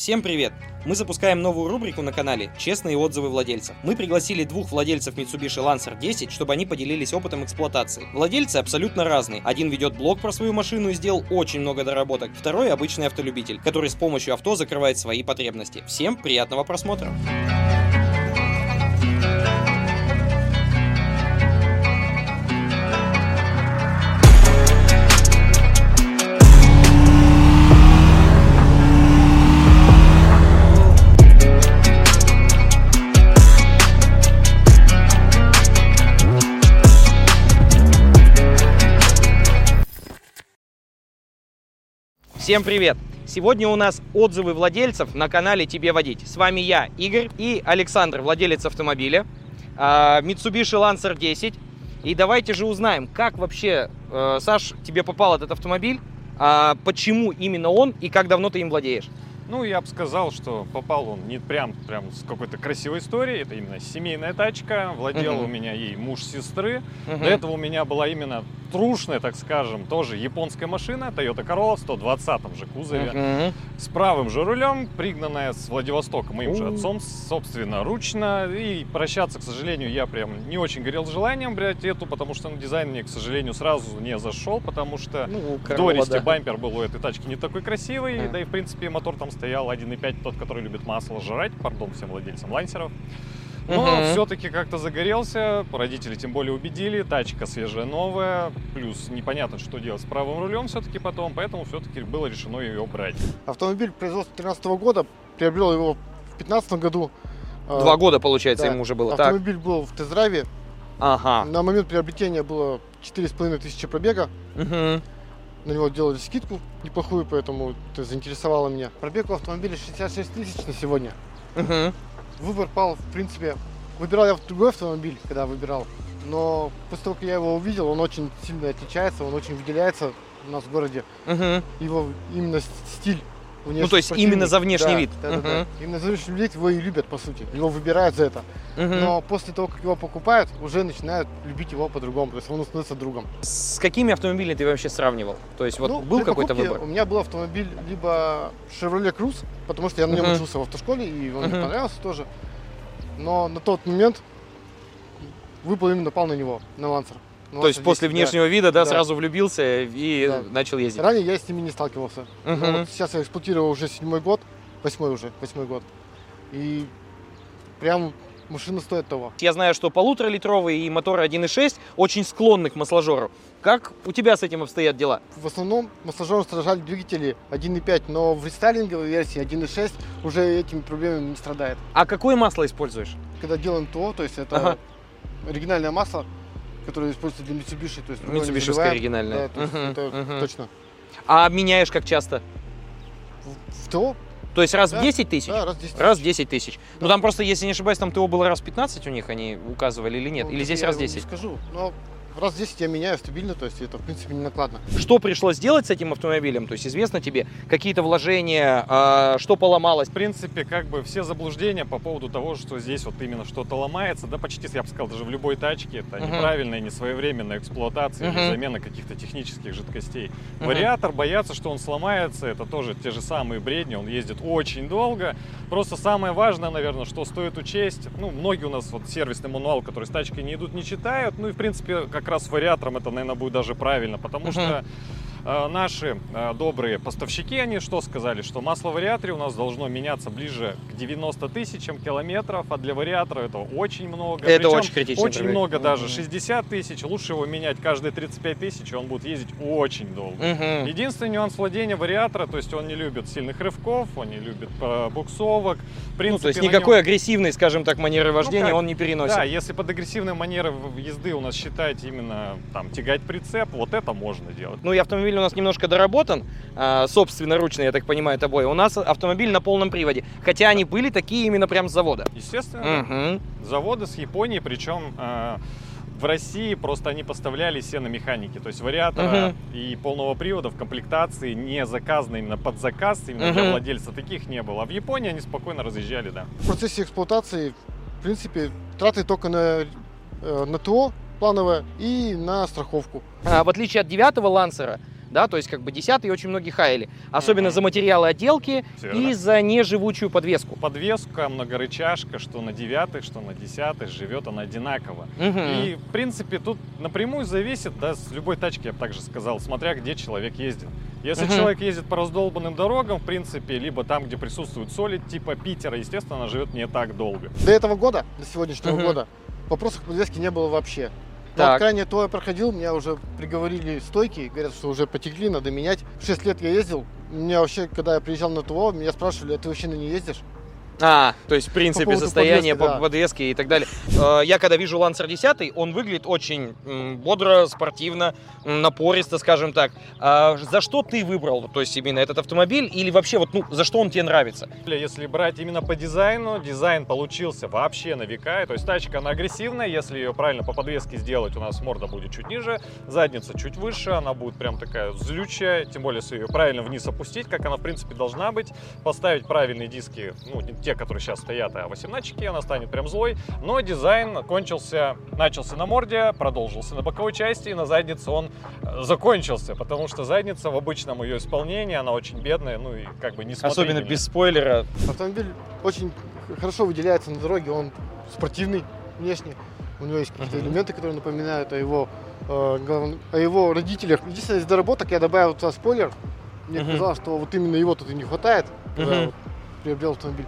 Всем привет! Мы запускаем новую рубрику на канале «Честные отзывы владельцев». Мы пригласили двух владельцев Mitsubishi Lancer 10, чтобы они поделились опытом эксплуатации. Владельцы абсолютно разные. Один ведет блог про свою машину и сделал очень много доработок. Второй обычный автолюбитель, который с помощью авто закрывает свои потребности. Всем приятного просмотра! Всем привет! Сегодня у нас отзывы владельцев на канале «Тебе водить». С вами я, Игорь, и Александр, владелец автомобиля а, Mitsubishi Lancer 10. И давайте же узнаем, как вообще, э, Саш, тебе попал этот автомобиль, а почему именно он и как давно ты им владеешь? Ну, я бы сказал, что попал он не прям, прям с какой-то красивой историей. Это именно семейная тачка. Владел Мгм. у меня ей муж сестры. Мгм. До этого у меня была именно трушная, так скажем, тоже японская машина. Toyota Corolla в 120 же кузове. Мгм. С правым же рулем, пригнанная с Владивостока моим же У. отцом, собственно, ручно. И прощаться, к сожалению, я прям не очень горел желанием брать эту, потому что ну, дизайн мне, к сожалению, сразу не зашел, потому что Ну, в Дористе да. бампер был у этой тачки не такой красивый, А. да и, в принципе, мотор там стоял 1.5, тот, который любит масло жрать, пардон всем владельцам лансеров. Но Мгм. все-таки как-то загорелся, родители тем более убедили, тачка свежая, новая, плюс непонятно, что делать с правым рулем все-таки потом, поэтому все-таки было решено ее брать. Автомобиль производства 2013 года, приобрел его в 2015 году. А, Два года, получается, да. ему уже было. Так. Автомобиль был в тест-драйве. Ага. На момент приобретения было 4,5 тысячи пробега. Мгм. На него делали скидку неплохую, поэтому это заинтересовало меня. Пробег у автомобиля 66 тысяч на сегодня. Мгм. Выбор пал, в принципе, выбирал я другой автомобиль, когда выбирал. Но после того, как я его увидел, он очень сильно отличается, он очень выделяется у нас в городе. Мгм. Его именно стиль. Ну, то есть спортивный. именно за внешний Да, вид. Да, да, Мгм. да. Именно за внешний вид его и любят, по сути. Его выбирают за это. Мгм. Но после того, как его покупают, уже начинают любить его по-другому. То есть он становится другом. С какими автомобилями ты вообще сравнивал? То есть вот Ну, был какой-то выбор? У меня был автомобиль либо Chevrolet Cruze, потому что я на нем Мгм. учился в автошколе, и он Мгм. мне понравился тоже. Но на тот момент выпал именно пал на него, на Lancer. На То есть после 10, да. внешнего вида, да, Да. сразу влюбился и Да. начал ездить. Ранее я с ними не сталкивался. Но Мгм. вот сейчас я эксплуатирую уже седьмой год, восьмой уже, восьмой год. И прям машина стоит того. Я знаю, что полуторалитровые и моторы 1.6 очень склонны к масложору. Как у тебя с этим обстоят дела? В основном масложором страдали двигатели 1.5, но в рестайлинговой версии 1.6 уже этими проблемами не страдает. А какое масло используешь? Когда делаем ТО, то есть это Ага. оригинальное масло, которое используется для Mitsubishi, то есть не заливаем. оригинальное. Да, то есть Мгм, это мгм. точно. А меняешь как часто? В, в ТО? То есть раз в Да, 10 тысяч? Да, раз в 10 Раз в тысяч. 10 тысяч. Ну там просто, если не ошибаюсь, там ТО было раз 15 у них, они указывали или нет? Ну, или здесь раз не 10? скажу, но раз в 10 я меняю стабильно, то есть это в принципе не накладно. Что пришлось сделать с этим автомобилем? То есть известно тебе какие-то вложения, а, что поломалось? В принципе, как бы все заблуждения по поводу того, что здесь вот именно что-то ломается, да почти, я бы сказал, даже в любой тачке, это Мгм. неправильная, несвоевременная эксплуатация Мгм. или замена каких-то технических жидкостей. Мгм. Вариатор, боятся, что он сломается, это тоже те же самые бредни, он ездит очень долго. Просто самое важное, наверное, что стоит учесть, ну, многие у нас вот сервисный мануал, который с тачкой не идут, не читают, ну и, в принципе, как раз с вариатором это, наверное, будет даже правильно, потому Мгм. что наши э, добрые поставщики, они что сказали, что масло в вариаторе у нас должно меняться ближе к 90 тысячам километров, а для вариатора это очень много. Это Причем очень критичный Очень пробег. много даже, Мгм. 60 тысяч, лучше его менять каждые 35 тысяч, и он будет ездить очень долго. Мгм. Единственный нюанс владения вариатора, то есть он не любит сильных рывков, он не любит э, буксовок. В Ну, принципе, то есть никакой нем- агрессивной, скажем так, манеры вождения как, он не переносит. Да, если под агрессивной манерой езды у нас считать именно там тягать прицеп, вот это можно делать. Ну и автомобиль у нас немножко доработан, а, собственноручно, я так понимаю, тобой. У нас автомобиль на полном приводе, хотя они были такие именно прям с завода. Естественно, Мгм. заводы с Японии, причем э, в России просто они поставляли сено-механики, то есть вариатора и полного привода в комплектации не заказано именно под заказ, именно для Мгм. владельца таких не было. А в Японии они спокойно разъезжали, да. В процессе эксплуатации, в принципе, траты только на, э, на ТО плановое и на страховку. А, в отличие от девятого лансера, да, то есть как бы 10 очень многие хаяли, особенно Мгм. за материалы отделки Верно. и за неживучую подвеску. Подвеска многорычажка, что на девятых, что на десятых, живет она одинаково. Мгм. И, в принципе, тут напрямую зависит, да, с любой тачки, я бы также сказал, смотря где человек ездит. Если Мгм. человек ездит по раздолбанным дорогам, в принципе, либо там, где присутствует соли, типа Питера, естественно, она живет не так долго. До этого года, до сегодняшнего Мгм. года, вопросов к подвеске не было вообще. Так. вот крайне то я проходил, меня уже приговорили стойки, говорят, что уже потекли, надо менять. 6 лет я ездил, меня вообще, когда я приезжал на ТО, меня спрашивали, а ты вообще на ней ездишь? А, то есть, в принципе, поводу состояние подвески, по да. подвеске и так далее. Э, Я когда вижу Lancer 10, он выглядит очень бодро, спортивно, напористо, скажем так. А За что ты выбрал, то есть именно этот автомобиль, или вообще вот, ну, за что он тебе нравится? Если брать именно по дизайну, дизайн получился вообще на века. То есть тачка, она агрессивная, если ее правильно по подвеске сделать, у нас морда будет чуть ниже, задница чуть выше, она будет прям такая злючая, тем более, если ее правильно вниз опустить, как она, в принципе, должна быть, поставить правильные диски, ну, не те, которые сейчас стоят, а 18 она станет прям злой. Но дизайн кончился, начался на морде, продолжился на боковой части, и на заднице он э, закончился, потому что задница в обычном ее исполнении, она очень бедная, ну и как бы не Особенно без спойлера. Автомобиль очень хорошо выделяется на дороге, он спортивный внешне. У него есть какие-то Мгм. элементы, которые напоминают о его, э, о его родителях. Единственное, из доработок я добавил туда спойлер. Мне Мгм. казалось, что вот именно его тут и не хватает, когда Мгм. вот приобрел автомобиль.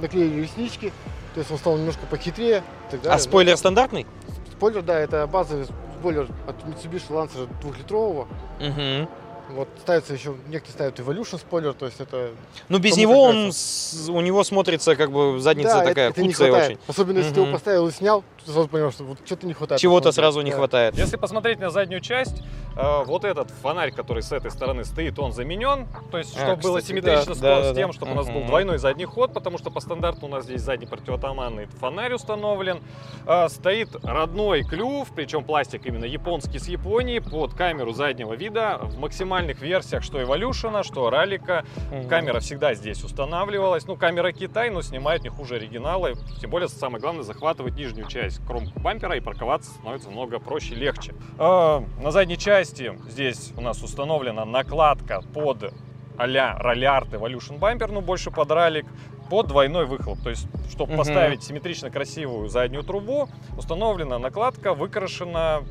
Наклеили реснички, то есть он стал немножко похитрее. так далее. А спойлер стандартный? Спойлер, да, это базовый спойлер от Mitsubishi Lancer двухлитрового. Угу. Вот ставится еще, некоторые ставят Evolution спойлер, то есть это Ну, без него он, с- у него смотрится как бы задница Да, это- такая это, не куцая хватает. очень. Особенно если ты Мгм. его поставил и снял, ты сразу понял, что вот что-то не хватает. Чего-то сразу не Да. хватает. Если посмотреть на заднюю часть, э, вот этот фонарь, который с этой стороны стоит, он заменен. То есть, А, чтобы было кстати, симметрично да, с, да, с да, тем, чтобы у нас был двойной задний ход, потому что по стандарту у нас здесь задний противотуманный фонарь установлен. Э, стоит родной клюв, причем пластик именно японский с Японии, под камеру заднего вида в максимальных версиях, что Evolution, что Ралика. Мгм. Камера всегда здесь устанавливалась. Ну, камера Китай, но снимает не хуже оригинала. Тем более, самое главное, захватывать нижнюю часть кромку бампера и парковаться становится много проще, легче. А, на задней части здесь у нас установлена накладка под а-ля Ralliart Evolution бампер, ну, больше под ралик, под двойной выхлоп. То есть, чтобы Мгм. поставить симметрично красивую заднюю трубу, установлена накладка, выкрашена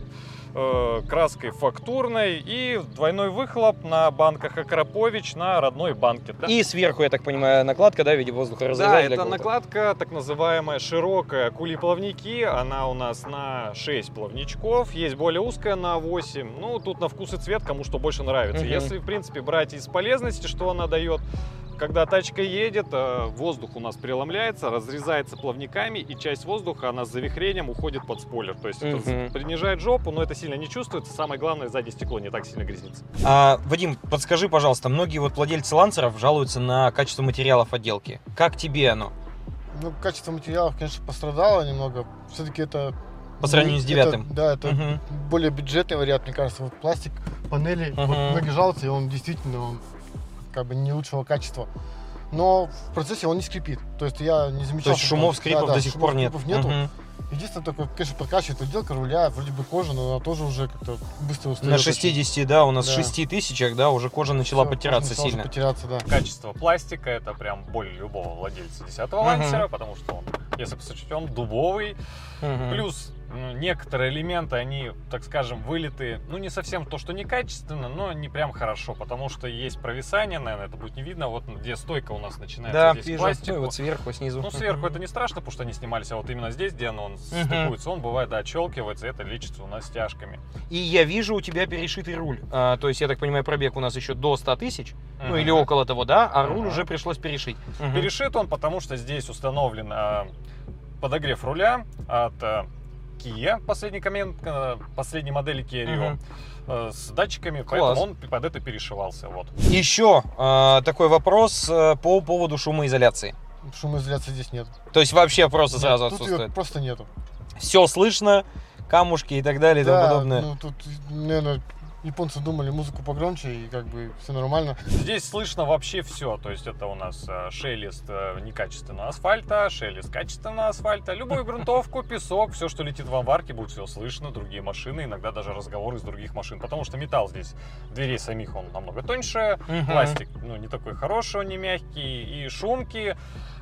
э, краской фактурной и двойной выхлоп на банках Акропович на родной банке. Да? И сверху, я так понимаю, накладка, да, в виде воздуха Да, это какого-то. накладка так называемая широкая кули-плавники. Она у нас на 6 плавничков. Есть более узкая на 8. Ну, тут на вкус и цвет, кому что больше нравится. Мгм. Если, в принципе, брать из полезности, что она дает, когда тачка едет, э, воздух у нас преломляется, разрезается плавниками, и часть воздуха, она с завихрением уходит под спойлер. То есть это Мгм. принижает жопу, но это сильно не чувствуется. Самое главное, заднее стекло не так сильно грязнится. А, Вадим, подскажи, пожалуйста, многие вот владельцы лансеров жалуются на качество материалов отделки. Как тебе оно? Ну, качество материалов, конечно, пострадало немного. Все-таки это... По сравнению с это- девятым. да, это Мгм. более бюджетный вариант, мне кажется. Вот пластик, панели, вот Мгм. многие жалуются, и он действительно он, как бы не лучшего качества. Но в процессе он не скрипит. То есть я не замечал... То есть шумов, там- скрипов да, да, до сих шумов, пор нет. нету. Мгм. Единственное, только, конечно, подкачивает отделка руля, вроде бы кожа, но она тоже уже как-то быстро устает. На очень. 60, да, у нас Да. 6 тысячах, да, уже кожа начала Всё, потираться начала сильно. Потираться, да. Качество пластика это прям боль любого владельца 10 Мгм. лансера, потому что он, если посмотреть, он дубовый. Мгм. Плюс некоторые элементы, они, так скажем, вылиты, ну не совсем то, что некачественно, но не прям хорошо, потому что есть провисание, наверное, это будет не видно, вот где стойка у нас начинается Да, здесь вижу. пластик. Ну, вот сверху, снизу. Ну, сверху это не страшно, потому что они снимались, а вот именно здесь, где он стыкуется, он бывает, да, отщелкивается, это лечится у нас стяжками. И я вижу у тебя перешитый руль. А, то есть, я так понимаю, пробег у нас еще до 100 тысяч, ну или около того, да, а руль уже пришлось перешить. Перешит он, потому что здесь установлен а, подогрев руля от а, Kia, последний коммент, а, последней модели Kia Rio, а, с датчиками, Класс. поэтому он под это перешивался. Вот. Еще а, такой вопрос а, по поводу шумоизоляции. Шумоизоляции здесь нет. То есть вообще просто сразу Тут ее отсутствует. просто нету. Все слышно, камушки и так далее и тому Да, подобное. ну тут, наверное, японцы думали музыку погромче, и как бы все нормально. Здесь слышно вообще все. То есть это у нас э, шелест э, некачественного асфальта, шелест качественного асфальта, любую грунтовку, песок, все, что летит в амбарке, будет все слышно, другие машины, иногда даже разговоры из других машин. Потому что металл здесь, дверей самих, он намного тоньше, пластик, ну, не такой хороший, он не мягкий, и шумки.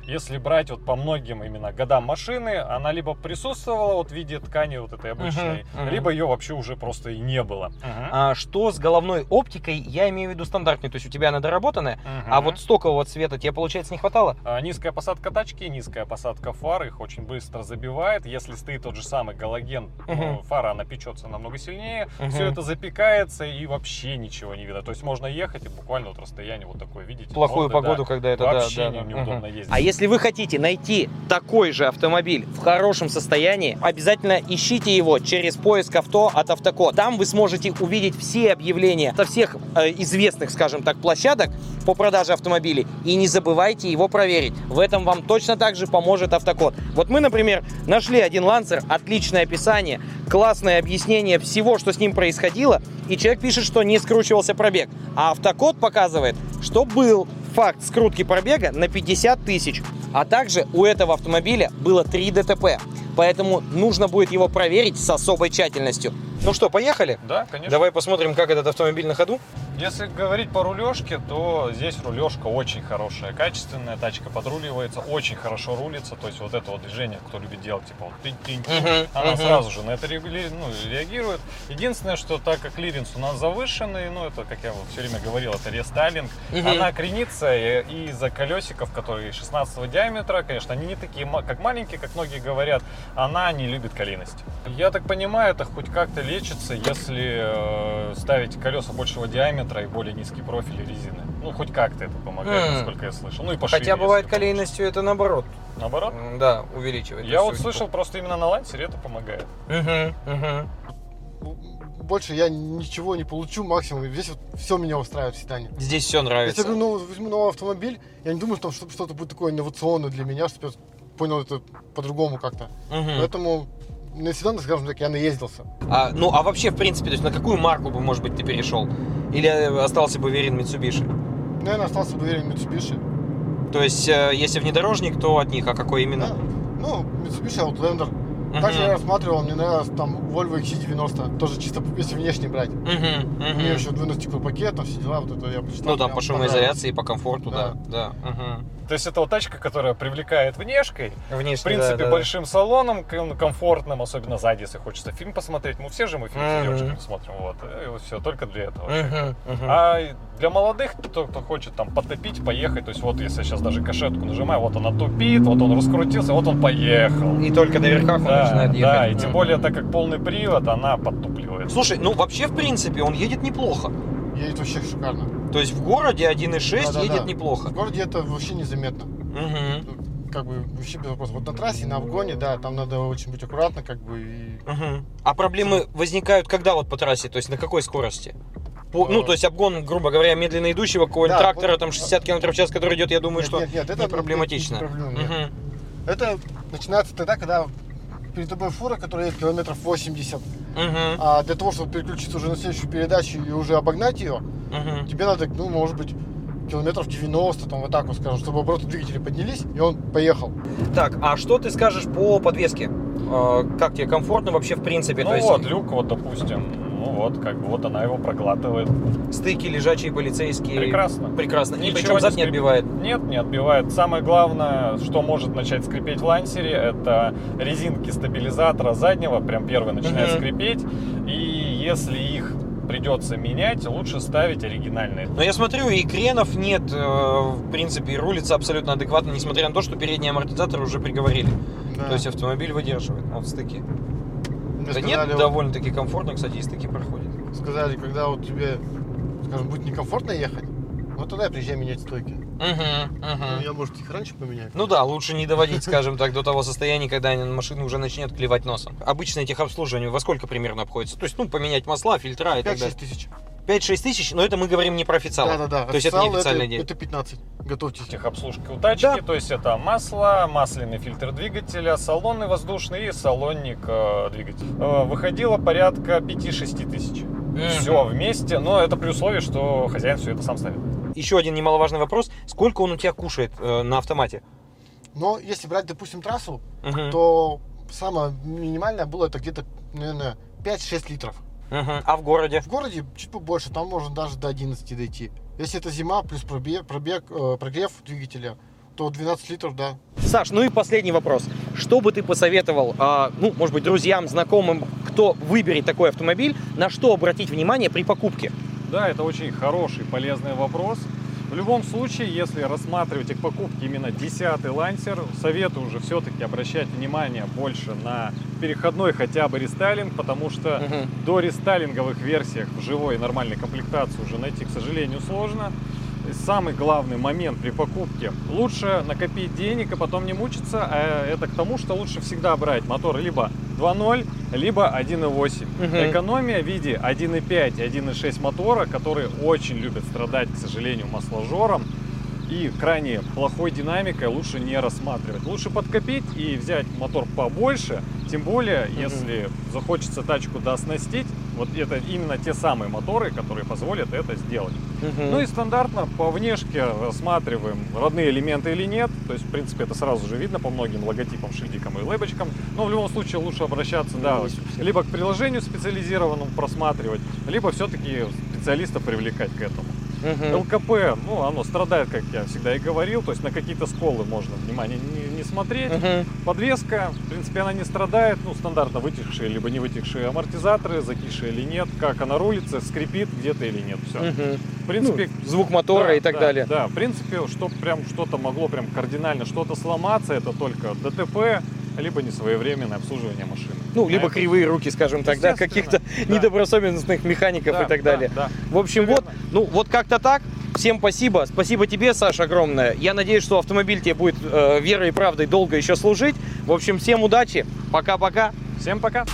Если брать вот по многим именно годам машины, она либо присутствовала вот в виде ткани вот этой обычной, Мгм, мгм. либо ее вообще уже просто и не было. А что с головной оптикой? Я имею в виду стандартную, то есть у тебя она доработанная, а Мгм. вот стокового цвета тебе, получается, не хватало? А, Низкая посадка тачки, низкая посадка фар, их очень быстро забивает. Если стоит тот же самый галоген, ну, фара, она печется намного сильнее. Мгм. Все это запекается и вообще ничего не видно. То есть можно ехать и буквально вот расстояние вот такое видите. Плохую можно, погоду, да, когда это вообще да, не- да. неудобно Мгм. ездить. А если вы хотите найти такой же автомобиль в хорошем состоянии, обязательно ищите его через поиск авто от Автокод. Там вы сможете увидеть все объявления со всех э, известных, скажем так, площадок по продаже автомобилей. И не забывайте его проверить. В этом вам точно так же поможет Автокод. Вот мы, например, нашли один лансер, отличное описание, классное объяснение всего, что с ним происходило, и человек пишет, что не скручивался пробег. А Автокод показывает, что был факт скрутки пробега на 50 тысяч. А также у этого автомобиля было 3 ДТП. Поэтому нужно будет его проверить с особой тщательностью. Ну что, поехали? Да, конечно. Давай посмотрим, как этот автомобиль на ходу. Если говорить по рулежке, то здесь рулежка очень хорошая, качественная, тачка подруливается, очень хорошо рулится, то есть вот это вот движение, кто любит делать, типа вот тынь-тынь, Мгм, она мгм. сразу же на это ну, реагирует. Единственное, что так как клиренс у нас завышенный, ну это, как я вот все время говорил, это рестайлинг, Мгм. она кренится и- из-за колесиков, которые 16 диаметра, конечно, они не такие, как маленькие, как многие говорят, она не любит колейность. Я так понимаю, это хоть как-то лечится, если э, ставить колеса большего диаметра и более низкий профиль резины. Ну, хоть как-то это помогает, М. насколько я слышал. Ну и пошире, Хотя бывает если колейностью это наоборот. Наоборот? Да, увеличивает. Я вот слышал, просто именно на лансере это помогает. Мгм. Больше я ничего не получу, максимум. Здесь вот все меня устраивает в седане. Здесь все Если нравится. я говорю, ну, возьму новый автомобиль, я не думаю, что что- что-то будет такое инновационное для меня, чтобы я понял это по-другому как-то. Мгм. Поэтому на седан, скажем так, я наездился. А, ну, а вообще, в принципе, то есть на какую марку бы, может быть, ты перешел? Или остался бы верен Mitsubishi? Наверное, остался бы уверен Mitsubishi. То есть, э, если внедорожник, то от них, а какой именно? Да. Ну, Mitsubishi Outlander. Мгм. Также я рассматривал, мне нравилось там Volvo XC90, тоже чисто если внешне брать. Мгм, У мгм. нее еще двойной стеклопакет, пакет, там все дела, вот это я почитал. Ну, там по шумоизоляции по комфорту, да. Да. Да. мгм. То есть это вот тачка, которая привлекает внешкой, Внешне, в принципе, да, да. большим салоном, ком- комфортным, особенно сзади, если хочется фильм посмотреть. Ну, все же мы фильм с Мгм. девушками смотрим, вот. И вот все, только для этого. Мгм, мгм. А для молодых, кто, кто хочет там потопить, поехать, то есть вот если я сейчас даже кашетку нажимаю, вот она тупит, вот он раскрутился, вот он поехал. И только на верхах он Да, начинает ехать. да, и тем более, так как полный привод, она подтупливает. Слушай, ну вообще, в принципе, он едет неплохо. Едет вообще шикарно. То есть в городе 1.6 Да-да-да. едет неплохо. В городе это вообще незаметно. Мгм, Как бы вообще без вопросов. Вот на трассе, на обгоне, да, там надо очень быть аккуратно, как бы, и мгм. А проблемы возникают когда вот по трассе? То есть на какой скорости? По- ну, Э, то есть обгон, грубо говоря, медленно идущего какого-нибудь Да, трактора, вот- там 60 км в час, который идет, я думаю, Нет, что нет, нет, это не проблематично. не проблема, нет. Мгм. Это начинается тогда, когда перед тобой фура, которая едет километров 80. Мгм. А для того, чтобы переключиться уже на следующую передачу и уже обогнать ее, Мгм. тебе надо, ну, может быть, километров 90, там, вот так вот скажем, чтобы обороты двигателя поднялись, и он поехал. Так, а что ты скажешь по подвеске? Э, Как тебе комфортно вообще в принципе? Ну То есть вот, люк вот, допустим, вот, как бы вот она его проглатывает. стыки лежачие полицейские. Прекрасно. Прекрасно. И Ничего причем не зад не скрип- отбивает. Нет, не отбивает. Самое главное, что может начать скрипеть в лансере, это резинки стабилизатора заднего, прям первый начинает Мгм. скрипеть. И если их придется менять, лучше ставить оригинальные. Но я смотрю, и кренов нет, э, в принципе, и рулится абсолютно адекватно, несмотря на то, что передний амортизатор уже приговорили. Да. То есть автомобиль выдерживает. Вот стыки. Мне Да сказали, нет, довольно-таки комфортно, кстати, и стыки проходят. сказали, когда вот тебе, скажем, будет некомфортно ехать, вот тогда приезжай менять стойки. Мгм, мгм. Я, может, их раньше поменять. Ну да, лучше не доводить, скажем так, до того состояния, когда машина уже начнет клевать носом. Обычное техобслуживание во сколько примерно обходится? То есть, ну, поменять масла, фильтра и так 5-6 далее. тысяч. 5-6 тысяч, но это мы говорим не про официалов. Да, да, да. То есть это не Официал официальные деньги. Это 15. Готовьтесь. Техобслужки у тачки, Да. то есть это масло, масляный фильтр двигателя, салонный воздушный и салонник э, двигателя. Э, выходило порядка 5-6 тысяч. Все вместе, но это при условии, что хозяин все это сам ставит. Еще один немаловажный вопрос. Сколько он у тебя кушает э, на автомате? Но если брать, допустим, трассу, Мгм. то самое минимальное было это где-то, наверное, 5-6 литров. Мгм. А в городе? В городе чуть побольше, там можно даже до 11 дойти. Если это зима плюс пробег, пробег э, прогрев двигателя, то 12 литров, да. Саш, ну и последний вопрос. Что бы ты посоветовал, а, ну, может быть, друзьям, знакомым, кто выберет такой автомобиль, на что обратить внимание при покупке? Да, это очень хороший, полезный вопрос. В любом случае, если рассматриваете к покупке именно 10 лансер, советую уже все-таки обращать внимание больше на переходной хотя бы рестайлинг, потому что Мгм. до рестайлинговых версиях в живой нормальной комплектации уже найти, к сожалению, сложно. И Самый главный момент при покупке – лучше накопить денег и потом не мучиться. А это к тому, что лучше всегда брать мотор либо 2.0, либо 1.8. Мгм. Экономия в виде 1.5 и 1.6 мотора, которые очень любят страдать, к сожалению, масложором и крайне плохой динамикой лучше не рассматривать. Лучше подкопить и взять мотор побольше, тем более, Мгм. если захочется тачку дооснастить, вот это именно те самые моторы, которые позволят это сделать. Мгм. Ну и стандартно по внешке рассматриваем, родные элементы или нет. То есть, в принципе, это сразу же видно по многим логотипам, шильдикам и лейбочкам. Но в любом случае лучше обращаться, да, либо к приложению специализированному просматривать, либо все-таки специалиста привлекать к этому. Мгм. ЛКП, ну, оно страдает, как я всегда и говорил, то есть на какие-то сколы можно внимание не, не смотреть. Мгм. Подвеска, в принципе, она не страдает, ну, стандартно вытекшие, либо не вытекшие амортизаторы, закисшие или нет, как она рулится, скрипит где-то или нет, все. Мгм. В принципе, Ну, звук мотора да, и так да, далее. Да, в принципе, что прям что-то могло прям кардинально что-то сломаться, это только ДТП, либо несвоевременное обслуживание машины. Ну, либо А это- кривые руки, скажем так, да, каких-то да. недобросовестных механиков Да, и так да, далее. да. В общем, Всё вот, ну, вот как-то так. Всем спасибо. Спасибо тебе, Саша, огромное. Я надеюсь, что автомобиль тебе будет э, верой и правдой долго еще служить. В общем, всем удачи. Пока-пока. Всем пока!